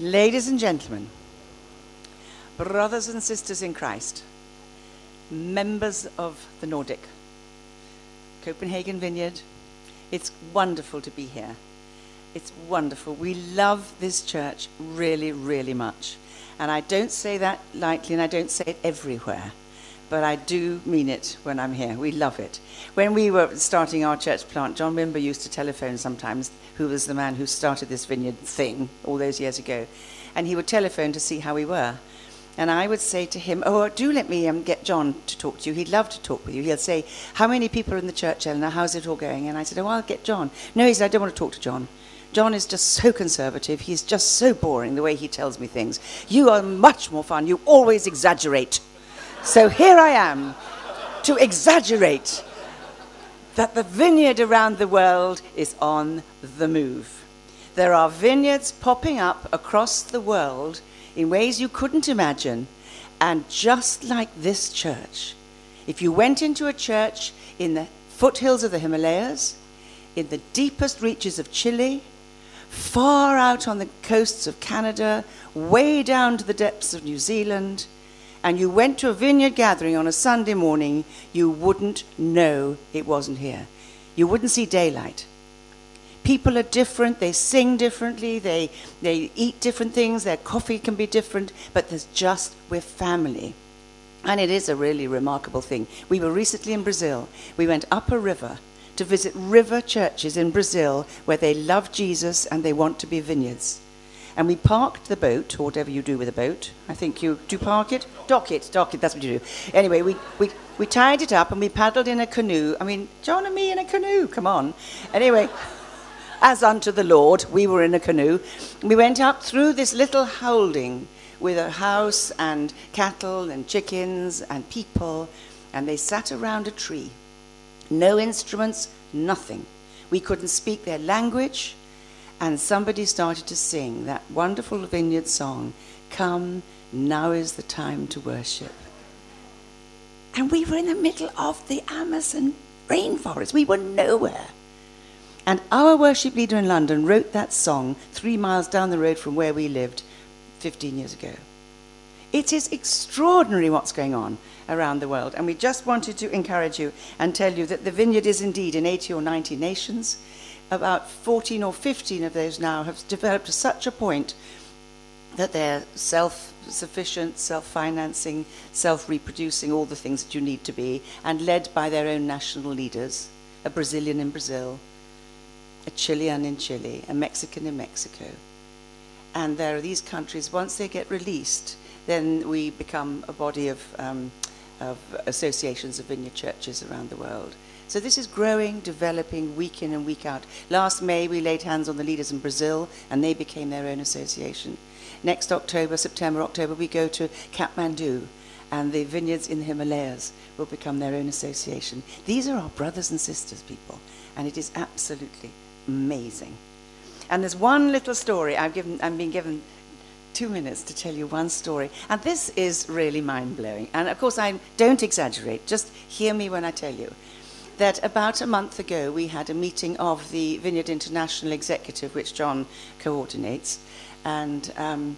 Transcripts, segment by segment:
Ladies and gentlemen, brothers and sisters in Christ, members of the Nordic, Copenhagen Vineyard, it's wonderful to be here. It's wonderful. We love this church really, really much. And I don't say that lightly and I don't say it everywhere, but I do mean it when I'm here. We love it. When we were starting our church plant, John Wimber used to telephone sometimes, who was the man who started this vineyard thing all those years ago. And he would telephone to see how we were. And I would say to him, Oh, do let me um, get John to talk to you. He'd love to talk with you. He'll say, How many people are in the church, Eleanor? How's it all going? And I said, Oh, I'll get John. No, he said, I don't want to talk to John. John is just so conservative. He's just so boring the way he tells me things. You are much more fun. You always exaggerate. So here I am to exaggerate that the vineyard around the world is on the move. There are vineyards popping up across the world in ways you couldn't imagine. And just like this church, if you went into a church in the foothills of the Himalayas, in the deepest reaches of Chile, far out on the coasts of Canada, way down to the depths of New Zealand, and you went to a vineyard gathering on a Sunday morning, you wouldn't know it wasn't here. You wouldn't see daylight. People are different, they sing differently, they, they eat different things, their coffee can be different, but there's just, we're family. And it is a really remarkable thing. We were recently in Brazil. We went up a river to visit river churches in Brazil where they love Jesus and they want to be vineyards. And we parked the boat, or whatever you do with a boat. I think you do park it? Dock it, dock it, that's what you do. Anyway, we, we, we tied it up and we paddled in a canoe. I mean, John and me in a canoe, come on. Anyway, as unto the Lord, we were in a canoe. We went up through this little holding with a house and cattle and chickens and people, and they sat around a tree. No instruments, nothing. We couldn't speak their language, and somebody started to sing that wonderful vineyard song Come, now is the time to worship. And we were in the middle of the Amazon rainforest, we were nowhere. And our worship leader in London wrote that song three miles down the road from where we lived 15 years ago. It is extraordinary what's going on around the world. And we just wanted to encourage you and tell you that the vineyard is indeed in 80 or 90 nations. About 14 or 15 of those now have developed to such a point that they're self sufficient, self financing, self reproducing, all the things that you need to be, and led by their own national leaders a Brazilian in Brazil, a Chilean in Chile, a Mexican in Mexico. And there are these countries, once they get released, then we become a body of, um, of associations of vineyard churches around the world. So this is growing, developing week in and week out. Last May, we laid hands on the leaders in Brazil, and they became their own association. Next October, September, October, we go to Kathmandu, and the vineyards in the Himalayas will become their own association. These are our brothers and sisters, people, and it is absolutely amazing. And there's one little story I've given, I'm being given two minutes to tell you one story. And this is really mind blowing. And of course, I don't exaggerate, just hear me when I tell you that about a month ago we had a meeting of the Vineyard International Executive, which John coordinates. And um,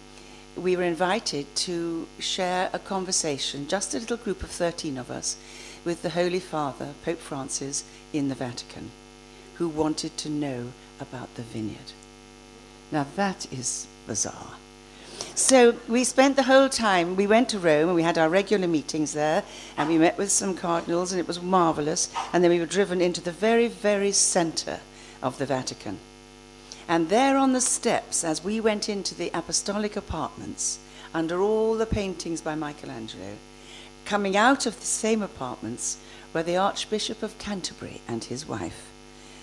we were invited to share a conversation, just a little group of 13 of us, with the Holy Father, Pope Francis, in the Vatican, who wanted to know about the vineyard. Now that is bizarre. So we spent the whole time, we went to Rome and we had our regular meetings there and we met with some cardinals and it was marvelous. And then we were driven into the very, very center of the Vatican. And there on the steps, as we went into the apostolic apartments, under all the paintings by Michelangelo, coming out of the same apartments were the Archbishop of Canterbury and his wife,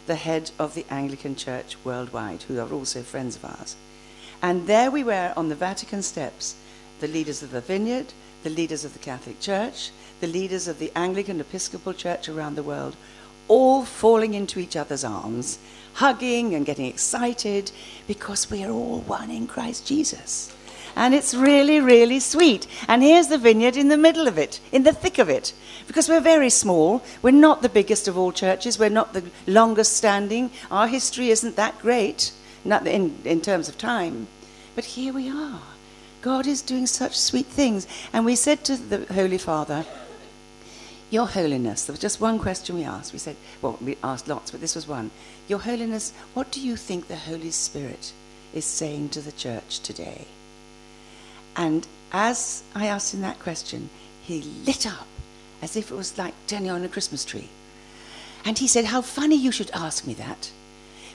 the head of the Anglican Church worldwide, who are also friends of ours. And there we were on the Vatican steps, the leaders of the Vineyard, the leaders of the Catholic Church, the leaders of the Anglican Episcopal Church around the world, all falling into each other's arms, hugging and getting excited because we are all one in Christ Jesus. And it's really, really sweet. And here's the vineyard in the middle of it, in the thick of it. Because we're very small. We're not the biggest of all churches. We're not the longest standing. Our history isn't that great not in, in terms of time. But here we are. God is doing such sweet things. And we said to the Holy Father, Your Holiness, there was just one question we asked. We said, well, we asked lots, but this was one. Your Holiness, what do you think the Holy Spirit is saying to the church today? And as I asked him that question, he lit up as if it was like turning on a Christmas tree. And he said, How funny you should ask me that.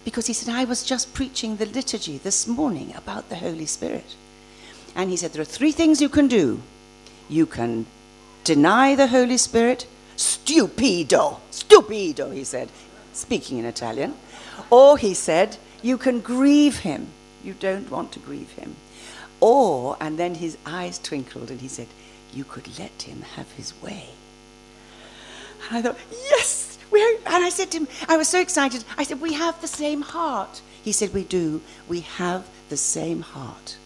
Because he said, I was just preaching the liturgy this morning about the Holy Spirit. And he said, There are three things you can do. You can deny the Holy Spirit, stupido, stupido, he said, speaking in Italian. Or he said, You can grieve him. You don't want to grieve him. Or, and then his eyes twinkled and he said, You could let him have his way. And I thought, Yes! We're, and I said to him, I was so excited. I said, We have the same heart. He said, We do. We have the same heart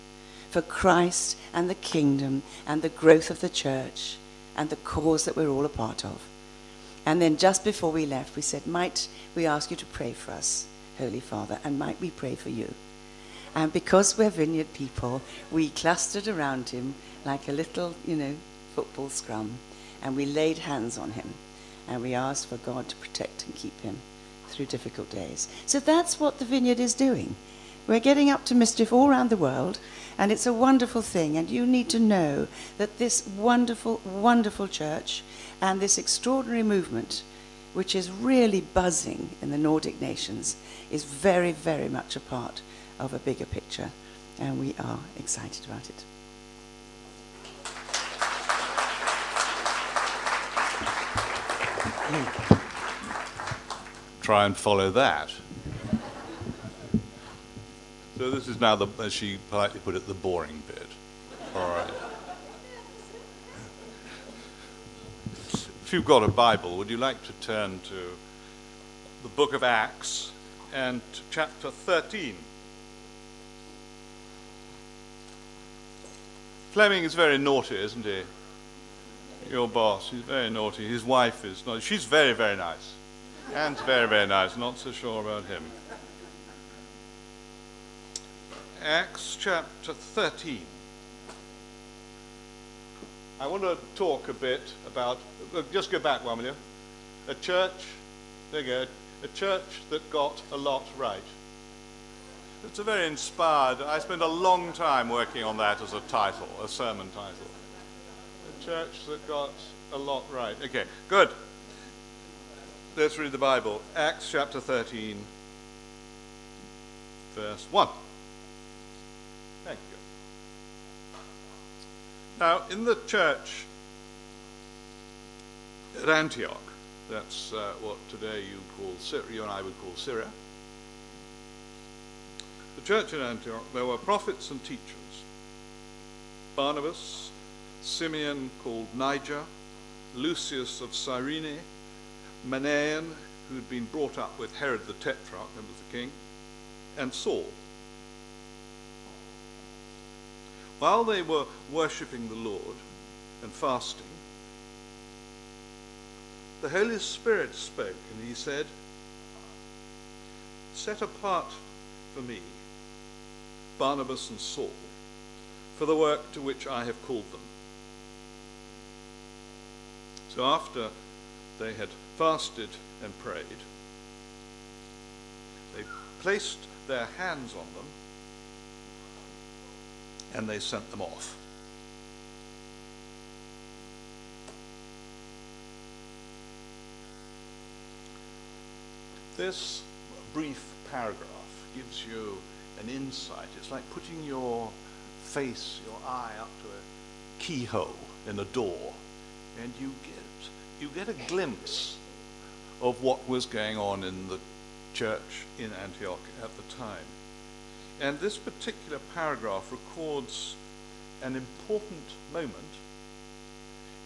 for Christ and the kingdom and the growth of the church and the cause that we're all a part of. And then just before we left, we said, Might we ask you to pray for us, Holy Father, and might we pray for you? And because we're vineyard people, we clustered around him like a little, you know, football scrum, and we laid hands on him, and we ask for God to protect and keep him through difficult days. So that's what the vineyard is doing. We're getting up to mischief all around the world, and it's a wonderful thing. And you need to know that this wonderful, wonderful church and this extraordinary movement, which is really buzzing in the Nordic nations, is very, very much a part of a bigger picture. And we are excited about it. Try and follow that. So this is now, the, as she politely put it, the boring bit. All right. If you've got a Bible, would you like to turn to the book of Acts and chapter 13? Fleming is very naughty, isn't he? Your boss, he's very naughty. His wife is not. She's very, very nice. Anne's very, very nice. Not so sure about him. Acts chapter 13. I want to talk a bit about, just go back one, will you? A church, there you go, a church that got a lot right. It's a very inspired, I spent a long time working on that as a title, a sermon title. Church that got a lot right. Okay, good. Let's read the Bible. Acts chapter 13, verse 1. Thank you. Now, in the church at Antioch, that's uh, what today you call Syria, you and I would call Syria. The church at Antioch, there were prophets and teachers. Barnabas, Simeon called Niger, Lucius of Cyrene, Manaen, who'd been brought up with Herod the Tetrarch, and was the king, and Saul. While they were worshipping the Lord and fasting, the Holy Spirit spoke and he said, Set apart for me Barnabas and Saul for the work to which I have called them. So after they had fasted and prayed, they placed their hands on them and they sent them off. This brief paragraph gives you an insight. It's like putting your face, your eye up to a keyhole in a door, and you get you get a glimpse of what was going on in the church in Antioch at the time. And this particular paragraph records an important moment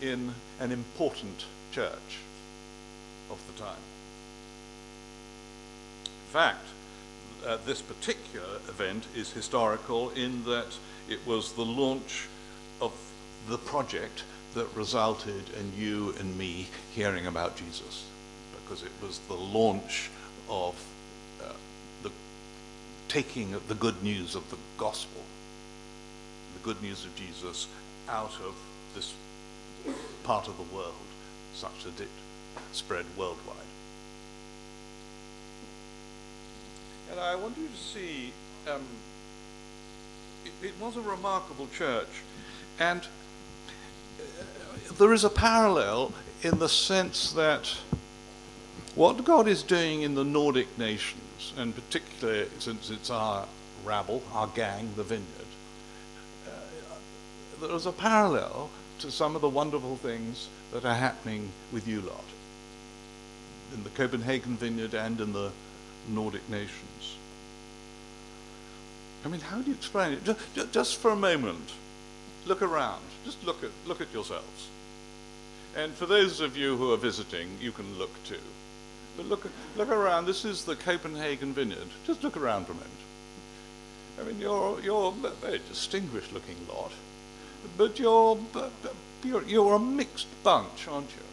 in an important church of the time. In fact, uh, this particular event is historical in that it was the launch of the project that resulted in you and me hearing about Jesus, because it was the launch of the taking of the good news of the gospel the good news of Jesus out of this part of the world such that it spread worldwide. And I want you to see um, it, it, was a remarkable church. And uh, there is a parallel in the sense that what God is doing in the Nordic nations, and particularly since it's our rabble, our gang, the vineyard, uh, there's a parallel to some of the wonderful things that are happening with you lot in the Copenhagen vineyard and in the Nordic nations. I mean, how do you explain it? Just, just for a moment, look around. Just look at, look at yourselves. And for those of you who are visiting, you can look too. But look, look around. This is the Copenhagen vineyard. Just look around for a moment. I mean, you're, you're a very distinguished looking lot. But you're, you're, you're a mixed bunch, aren't you?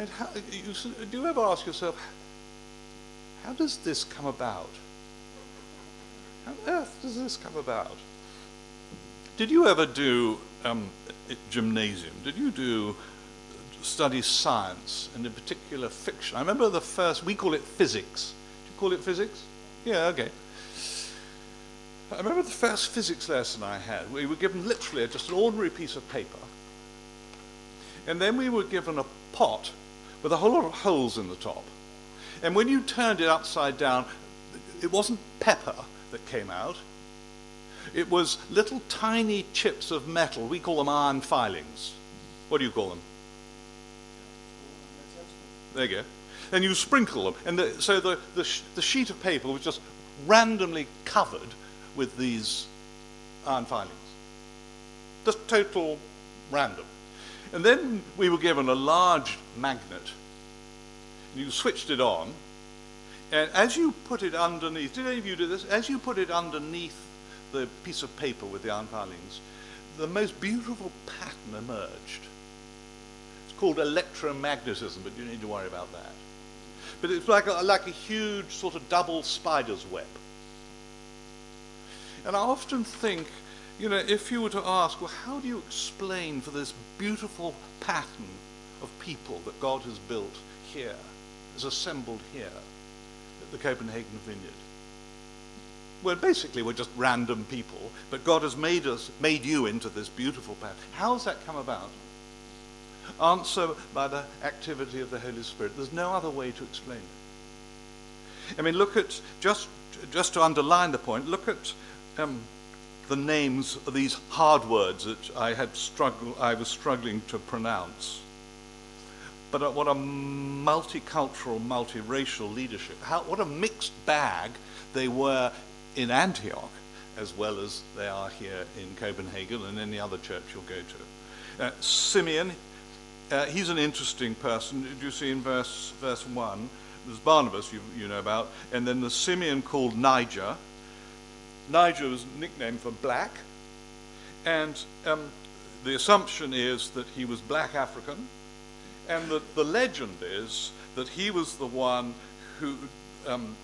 And how, you, do you ever ask yourself, how does this come about? How on earth does this come about? Did you ever do um, gymnasium? Did you do study science and in particular fiction? I remember the first, we call it physics. Do you call it physics? Yeah, okay. I remember the first physics lesson I had. We were given literally just an ordinary piece of paper. And then we were given a pot with a whole lot of holes in the top. And when you turned it upside down, it wasn't pepper that came out. It was little tiny chips of metal. We call them iron filings. What do you call them? There you go. And you sprinkle them. And the, so the, the, sh- the sheet of paper was just randomly covered with these iron filings. Just total random. And then we were given a large magnet. You switched it on, and as you put it underneath, did any of you do this? As you put it underneath the piece of paper with the iron filings, the most beautiful pattern emerged. It's called electromagnetism, but you need to worry about that. But it's like a, like a huge sort of double spider's web. And I often think, you know, if you were to ask, well, how do you explain for this beautiful pattern of people that God has built here, has assembled here at the Copenhagen Vineyard? Well, basically, we're just random people, but God has made us, made you into this beautiful pattern. How has that come about? Answer by the activity of the Holy Spirit. There's no other way to explain it. I mean, look at just just to underline the point. Look at um, the names of these hard words that I had struggle, I was struggling to pronounce. But uh, what a multicultural, multiracial leadership. How, what a mixed bag they were in Antioch, as well as they are here in Copenhagen and any other church you'll go to. Uh, Simeon, uh, he's an interesting person. Did you see in verse, verse 1? There's Barnabas, you, you know about, and then the Simeon called Niger Niger was nicknamed for black, and um, the assumption is that he was black African, and that the legend is that he was the one who, um,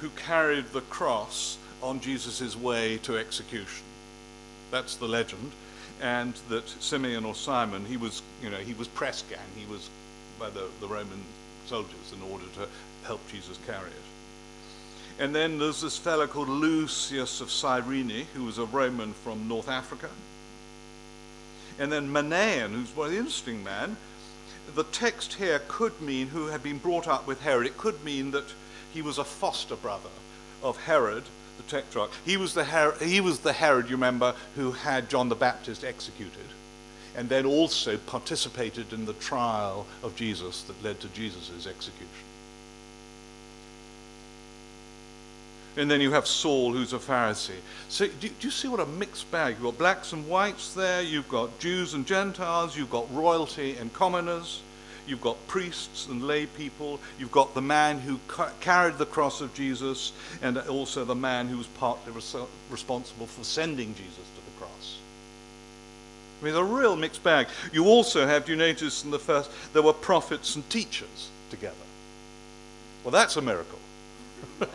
who carried the cross on Jesus' way to execution. That's the legend. And that Simeon or Simon, he was, you know, he was press gang. He was by the, the Roman soldiers in order to help Jesus carry it. And then there's this fellow called Lucius of Cyrene, who was a Roman from North Africa. And then Manaen, who's a very interesting man. The text here could mean who had been brought up with Herod. It could mean that he was a foster brother of Herod, the tetrarch. He was the, Her- he was the Herod, you remember, who had John the Baptist executed, and then also participated in the trial of Jesus that led to Jesus' execution. And then you have Saul, who's a Pharisee. So do, do, you see what a mixed bag? You've got blacks and whites there, you've got Jews and Gentiles, you've got royalty and commoners, you've got priests and lay people, you've got the man who ca- carried the cross of Jesus, and also the man who was partly res- responsible for sending Jesus to the cross. I mean, a real mixed bag. You also have, do you notice in the first, there were prophets and teachers together. Well, that's a miracle.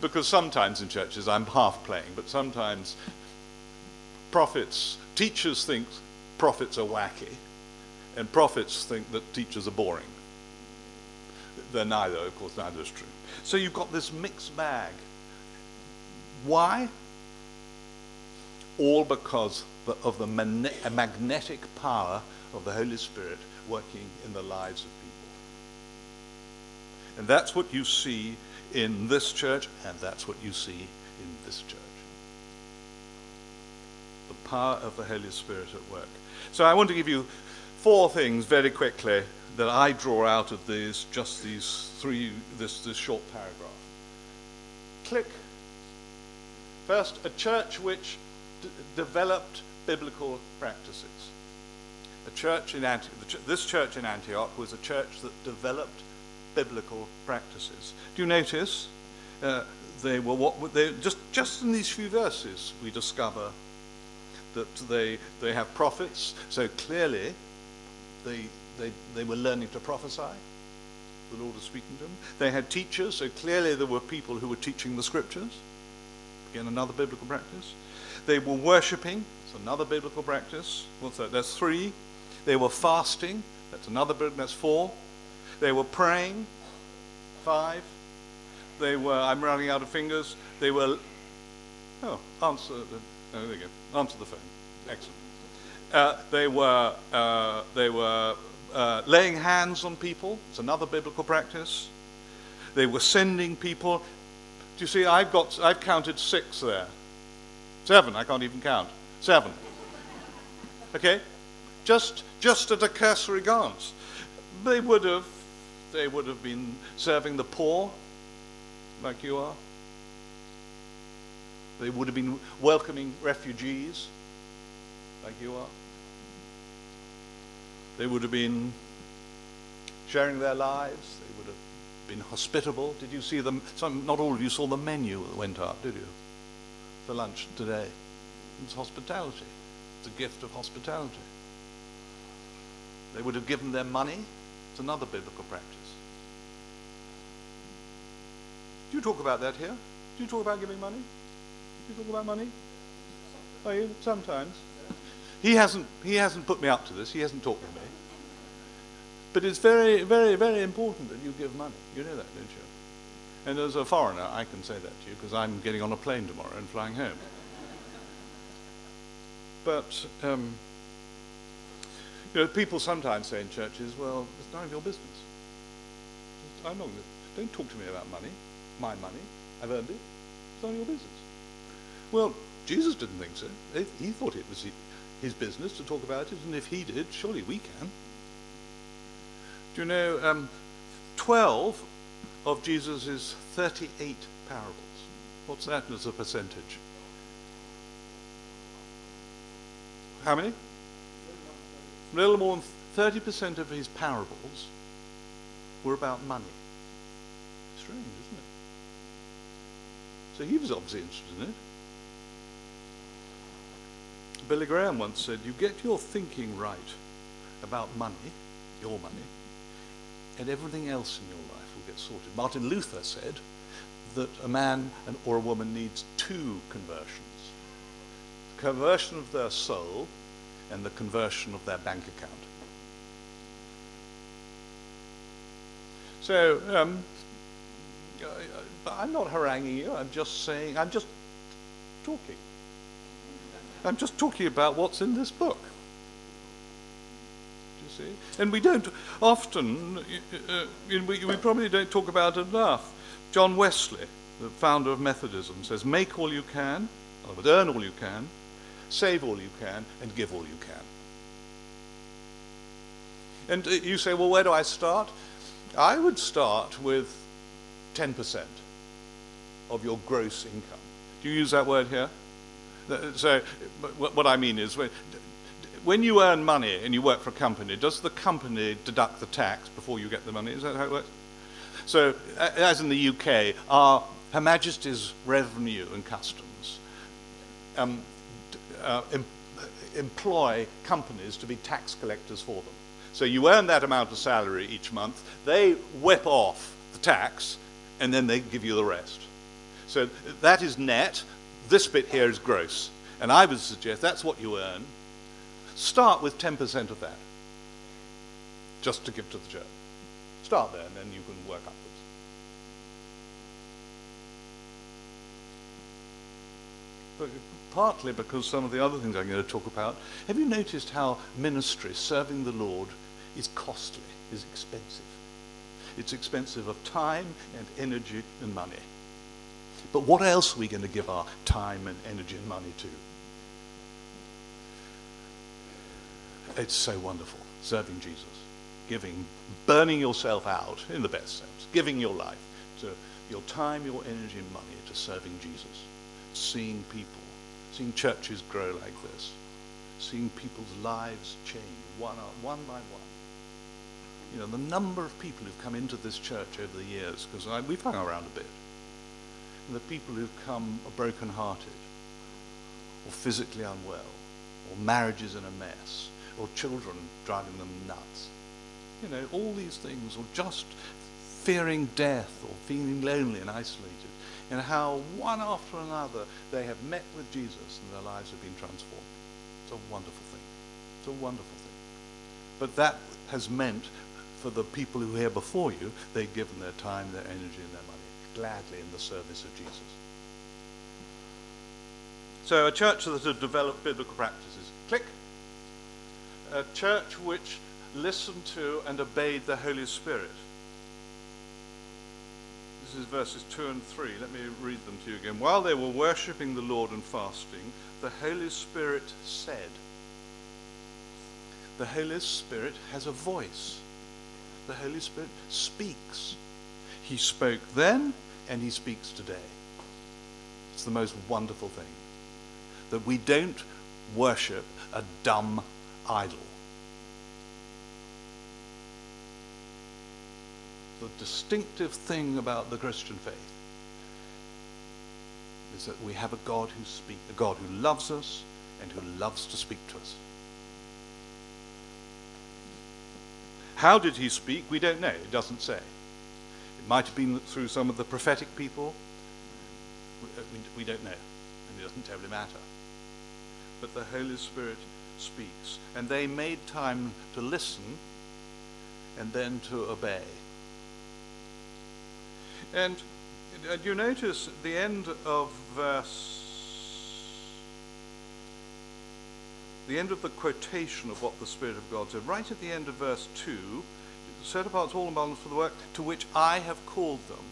because sometimes in churches I'm half playing, but sometimes prophets, teachers think prophets are wacky, and prophets think that teachers are boring. They're neither, of course, neither is true. So you've got this mixed bag. Why? All because of the magnetic power of the Holy Spirit working in the lives of people. And that's what you see in this church, and that's what you see in this church. Power of the Holy Spirit at work. So I want to give you four things very quickly that I draw out of these, just these three, this, this short paragraph. Click. First, a church which d- developed biblical practices. A church in Antioch, this church in Antioch was a church that developed biblical practices. Do you notice? Uh, they were what they just just in these few verses we discover that they they have prophets. So clearly, they they they were learning to prophesy. The Lord was speaking to them. They had teachers. So clearly, there were people who were teaching the scriptures. Again, another biblical practice. They were worshiping. It's another biblical practice. What's that? That's three. They were fasting. That's another biblical. That's four. They were praying. Five. They were, I'm running out of fingers. They were, oh, answer, oh, there you go. Answer the phone. Excellent. Uh, they were, uh, they were uh, laying hands on people. It's another biblical practice. They were sending people. Do you see? I've got, I've counted six there. Seven. I can't even count. Seven. Okay, just just at a cursory glance, they would have they would have been serving the poor, like you are. They would have been welcoming refugees, like you are. They would have been sharing their lives. They would have been hospitable. Did you see them? Some, not all of you saw the menu that went up, did you? For lunch today. It's hospitality. It's a gift of hospitality. They would have given their money. It's another biblical practice. Do you talk about that here? Do you talk about giving money? You talk about money? Are you? Sometimes. He hasn't, he hasn't put me up to this. He hasn't talked to me. But it's very, very, very important that you give money. You know that, don't you? And as a foreigner, I can say that to you because I'm getting on a plane tomorrow and flying home. But um, you know, people sometimes say in churches, "Well, it's none of your business." I'm not. Don't talk to me about money. My money. I've earned it. It's none of your business. Well, Jesus didn't think so. He thought it was his business to talk about it, and if he did, surely we can. Do you know, um, 12 of Jesus' 38 parables. What's that as a percentage? How many? A little more than 30% of his parables were about money. Strange, isn't it? So he was obviously interested in it. Billy Graham once said, You get your thinking right about money, your money, and everything else in your life will get sorted. Martin Luther said that a man or a woman needs two conversions the conversion of their soul and the conversion of their bank account. So, um, I'm not haranguing you, I'm just saying, I'm just talking. I'm just talking about what's in this book. Do you see? And we don't often, uh, uh we, we probably don't talk about it enough. John Wesley, the founder of Methodism, says, Make all you can, earn all you can, save all you can, and give all you can. And uh, you say, well, where do I start? I would start with 10% of your gross income. Do you use that word here? So, what I mean is, when you earn money and you work for a company, does the company deduct the tax before you get the money? Is that how it works? So, as in the UK, our Her Majesty's Revenue and Customs um, uh, em- employ companies to be tax collectors for them. So you earn that amount of salary each month, they whip off the tax, and then they give you the rest. So that is net. This bit here is gross. And I would suggest that's what you earn. Start with 10% of that, just to give to the church. Start there, and then you can work upwards. But partly because some of the other things I'm going to talk about. Have you noticed how ministry, serving the Lord, is costly, is expensive? It's expensive of time and energy and money. But what else are we going to give our time and energy and money to? It's so wonderful, serving Jesus, giving, burning yourself out in the best sense, giving your life to your time, your energy, and money to serving Jesus, seeing people, seeing churches grow like this, seeing people's lives change one, one by one. You know, the number of people who've come into this church over the years, because we've hung around a bit, the people who've come broken-hearted, or physically unwell, or marriages in a mess, or children driving them nuts. You know, all these things, or just fearing death, or feeling lonely and isolated, and how one after another they have met with Jesus and their lives have been transformed. It's a wonderful thing. It's a wonderful thing. But that has meant for the people who are here before you, they've given their time, their energy, and their money gladly in the service of Jesus. So a church that had developed biblical practices. Click a church which listened to and obeyed the Holy Spirit. This is verses 2 and 3. Let me read them to you again. While they were worshipping the Lord and fasting, the Holy Spirit said, The Holy Spirit has a voice. The Holy Spirit speaks. He spoke then and he speaks today. It's the most wonderful thing that we don't worship a dumb idol. The distinctive thing about the Christian faith is that we have a God who speaks, a God who loves us and who loves to speak to us. How did he speak? We don't know. It doesn't say. It might have been through some of the prophetic people. We, we, we don't know. And it doesn't terribly matter. But the Holy Spirit speaks. And they made time to listen and then to obey. And uh, you notice the end of verse, the end of the quotation of what the Spirit of God said, right at the end of verse 2, set apart all among for the work to which I have called them.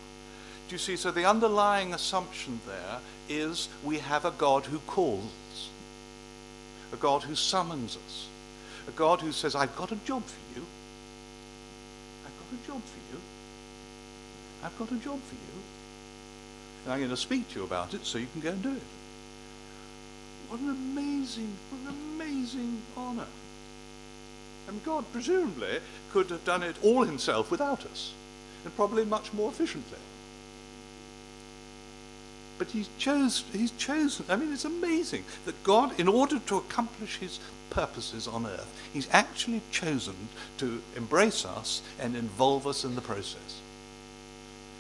Do you see? So the underlying assumption there is we have a God who calls a God who summons us, a God who says, I've got a job for you. I've got a job for you. I've got a job for you. And I'm going to speak to you about it so you can go and do it. What an amazing, what an amazing honor. And God presumably could have done it all himself without us, and probably much more efficiently. But he's, chose, he's chosen. I mean, it's amazing that God, in order to accomplish his purposes on earth, he's actually chosen to embrace us and involve us in the process.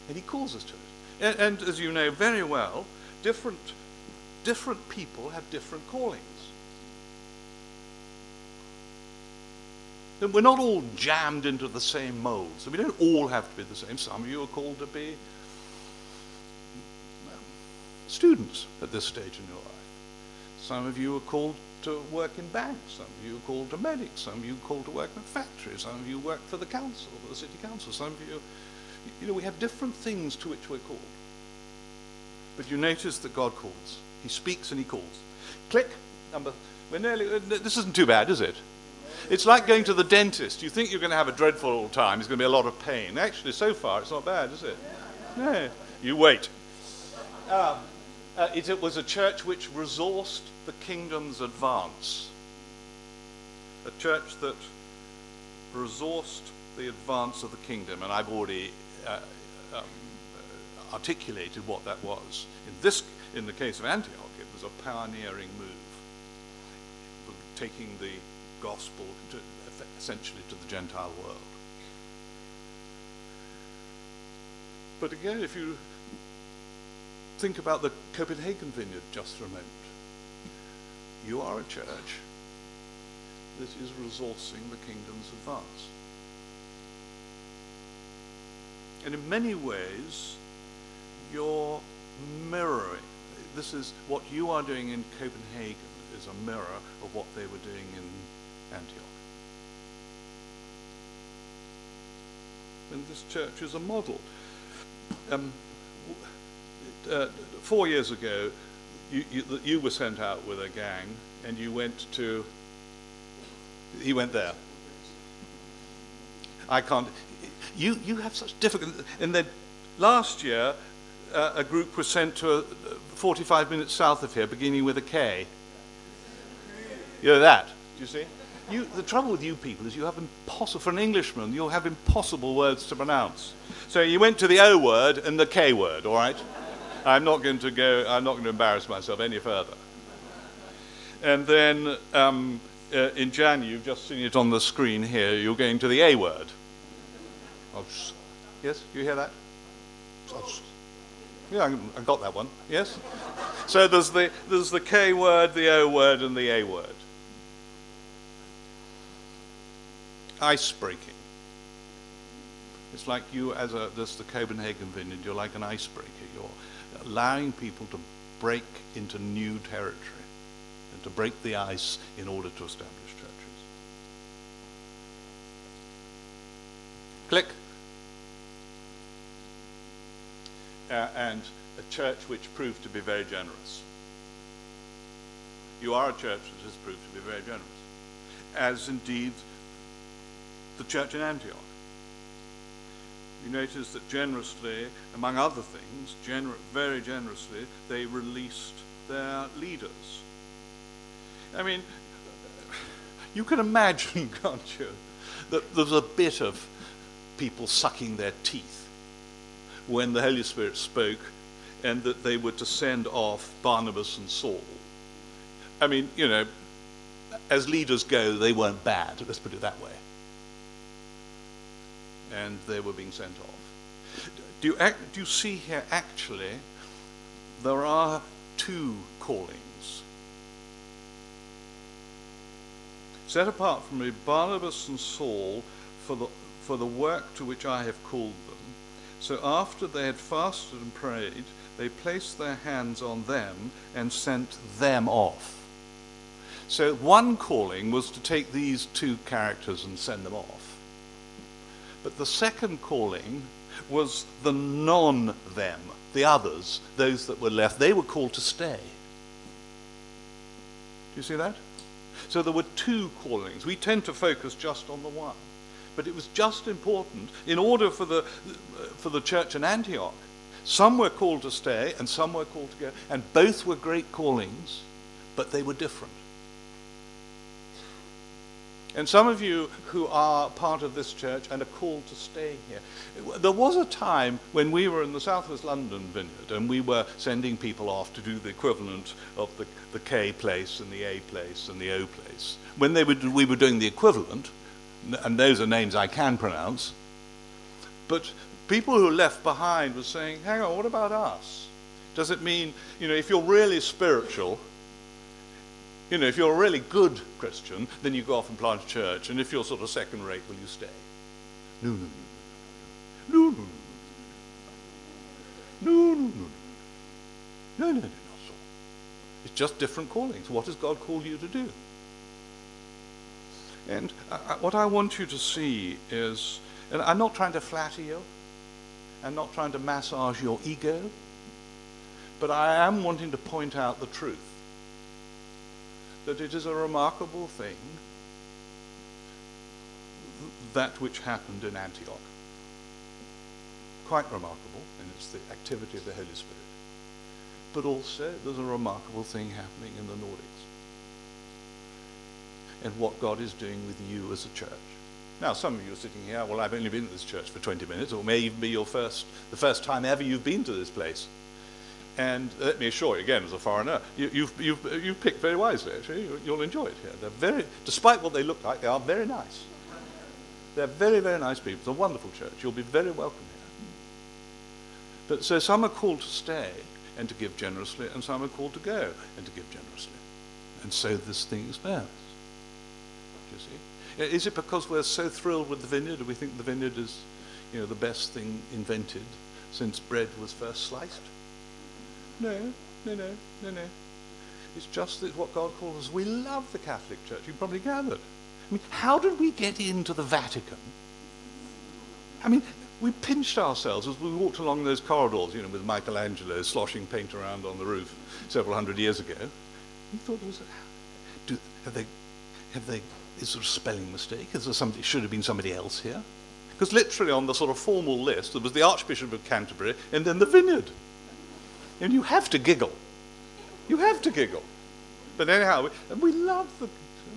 And he calls us to it. And, and as you know very well, different, different people have different callings. And we're not all jammed into the same mold, so we don't all have to be the same. Some of you are called to be students at this stage in your life. Some of you are called to work in banks, some of you are called to medics, some of you are called to work in factories, some of you work for the council, for the city council, some of you, you know, we have different things to which we're called. But you notice that God calls. He speaks and he calls. Click, number, we're nearly, uh, this isn't too bad, is it? It's like going to the dentist. You think you're going to have a dreadful old time. There's going to be a lot of pain. Actually, so far, it's not bad, is it? No. You wait. Um, uh, it, it was a church which resourced the kingdom's advance. A church that resourced the advance of the kingdom. And I've already uh, um, articulated what that was. In, this, in the case of Antioch, it was a pioneering move, taking the gospel to, essentially to the Gentile world. But again, if you think about the Copenhagen Vineyard just for a moment. You are a church that is resourcing the kingdom's advance. And in many ways, you're mirroring. This is what you are doing in Copenhagen is a mirror of what they were doing in Antioch. And this church is a model. Um, uh, four years ago, you, you, you were sent out with a gang and you went to, he went there. I can't, you, you have such difficult, and then last year, uh, a group was sent to a, 45 minutes south of here, beginning with a K. You know that, do you see? You, the trouble with you people is you have impossible, for an Englishman, you'll have impossible words to pronounce. So you went to the O word and the K word, all right? I'm not going to go, I'm not going to embarrass myself any further. And then um, uh, in Jan, you've just seen it on the screen here, you're going to the A word. Yes, you hear that? Yeah, I got that one. Yes? So there's the, there's the K word, the O word, and the A word. Ice breaking. It's like you, as a, this the Copenhagen Vineyard, you're like an icebreaker. You're allowing people to break into new territory and to break the ice in order to establish churches. Click. Uh, and a church which proved to be very generous. You are a church that has proved to be very generous, as indeed the church in Antioch. You notice that generously, among other things, gener- very generously, they released their leaders. I mean, you can imagine, can't you, that there's a bit of people sucking their teeth when the Holy Spirit spoke and that they were to send off Barnabas and Saul. I mean, you know, as leaders go, they weren't bad, let's put it that way. And they were being sent off. Do you, act, do you see here, actually, there are two callings. Set apart from me, Barnabas and Saul, for the, for the work to which I have called them. So after they had fasted and prayed, they placed their hands on them and sent them off. So one calling was to take these two characters and send them off. But the second calling was the non them, the others, those that were left. They were called to stay. Do you see that? So there were two callings. We tend to focus just on the one. But it was just important in order for the, for the church in Antioch. Some were called to stay and some were called to go. And both were great callings, but they were different. And some of you who are part of this church and are called to stay here. There was a time when we were in the Southwest London vineyard and we were sending people off to do the equivalent of the, the K place and the A place and the O place. When they were, we were doing the equivalent, and those are names I can pronounce, but people who left behind were saying, hang on, what about us? Does it mean, you know, if you're really spiritual, you know, if you're a really good Christian, then you go off and plant a church. And if you're sort of second rate, will you stay? No, no, no. No, no, no. No, no, no. No, no, no, no. No, no, no, not so. It's just different callings. What has God called you to do? And I, what I want you to see is, and I'm not trying to flatter you, I'm not trying to massage your ego, but I am wanting to point out the truth that it is a remarkable thing that which happened in Antioch. Quite remarkable, and it's the activity of the Holy Spirit. But also, there's a remarkable thing happening in the Nordics. And what God is doing with you as a church. Now, some of you are sitting here, well, I've only been to this church for 20 minutes, or may even be your first, the first time ever you've been to this place. And let me assure you, again, as a foreigner, you, you've, you've, you've picked very wisely, actually. You, will enjoy it here. They're very, despite what they look like, they are very nice. They're very, very nice people. It's a wonderful church. You'll be very welcome here. But so some are called to stay, and to give generously, and some are called to go and to give generously. And so this thing expands. Do you see? Is it because we're so thrilled with the vineyard, do we think the vineyard is you know, the best thing invented since bread was first sliced? No, no, no, no, no. It's just that what God calls us. We love the Catholic Church. You probably gathered. I mean, how did we get into the Vatican? I mean, we pinched ourselves as we walked along those corridors, you know, with Michelangelo sloshing paint around on the roof several hundred years ago. We thought, was, do, have they, have they, is there a spelling mistake? Is there somebody, should have been somebody else here? Because literally on the sort of formal list, there was the Archbishop of Canterbury and then the vineyard. And you have to giggle. You have to giggle. But anyhow, we, love the,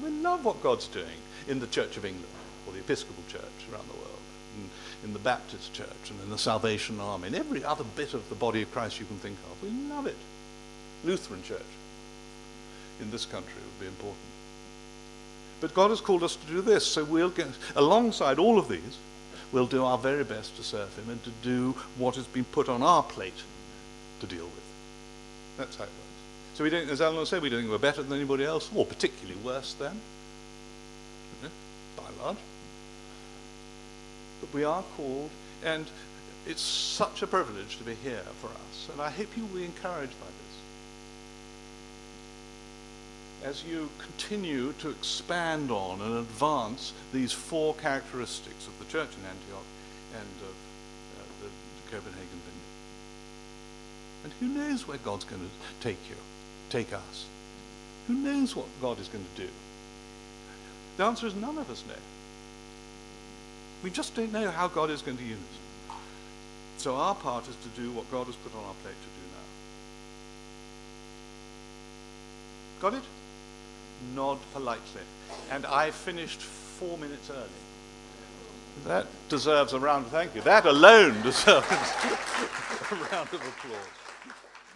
we love what God's doing in the Church of England, or the Episcopal Church around the world, in, in the Baptist Church, and in the Salvation Army, and every other bit of the body of Christ you can think of. We love it. Lutheran Church in this country would be important. But God has called us to do this, so we'll get, alongside all of these, we'll do our very best to serve Him and to do what has been put on our plate to deal with. That's how it works. So we don't, as Alan said, we don't think we're better than anybody else, or particularly worse than, by and large. But we are called, and it's such a privilege to be here for us, and I hope you will be encouraged by this. As you continue to expand on and advance these four characteristics of the church in Antioch and of uh, the, Copenhagen Vineyard. And who knows where God's going to take you? take us? Who knows what God is going to do? The answer is none of us know. We just don't know how God is going to use us. So our part is to do what God has put on our plate to do now. Got it? Nod politely. And I finished four minutes early. That deserves a round of thank you. That alone deserves a round of applause.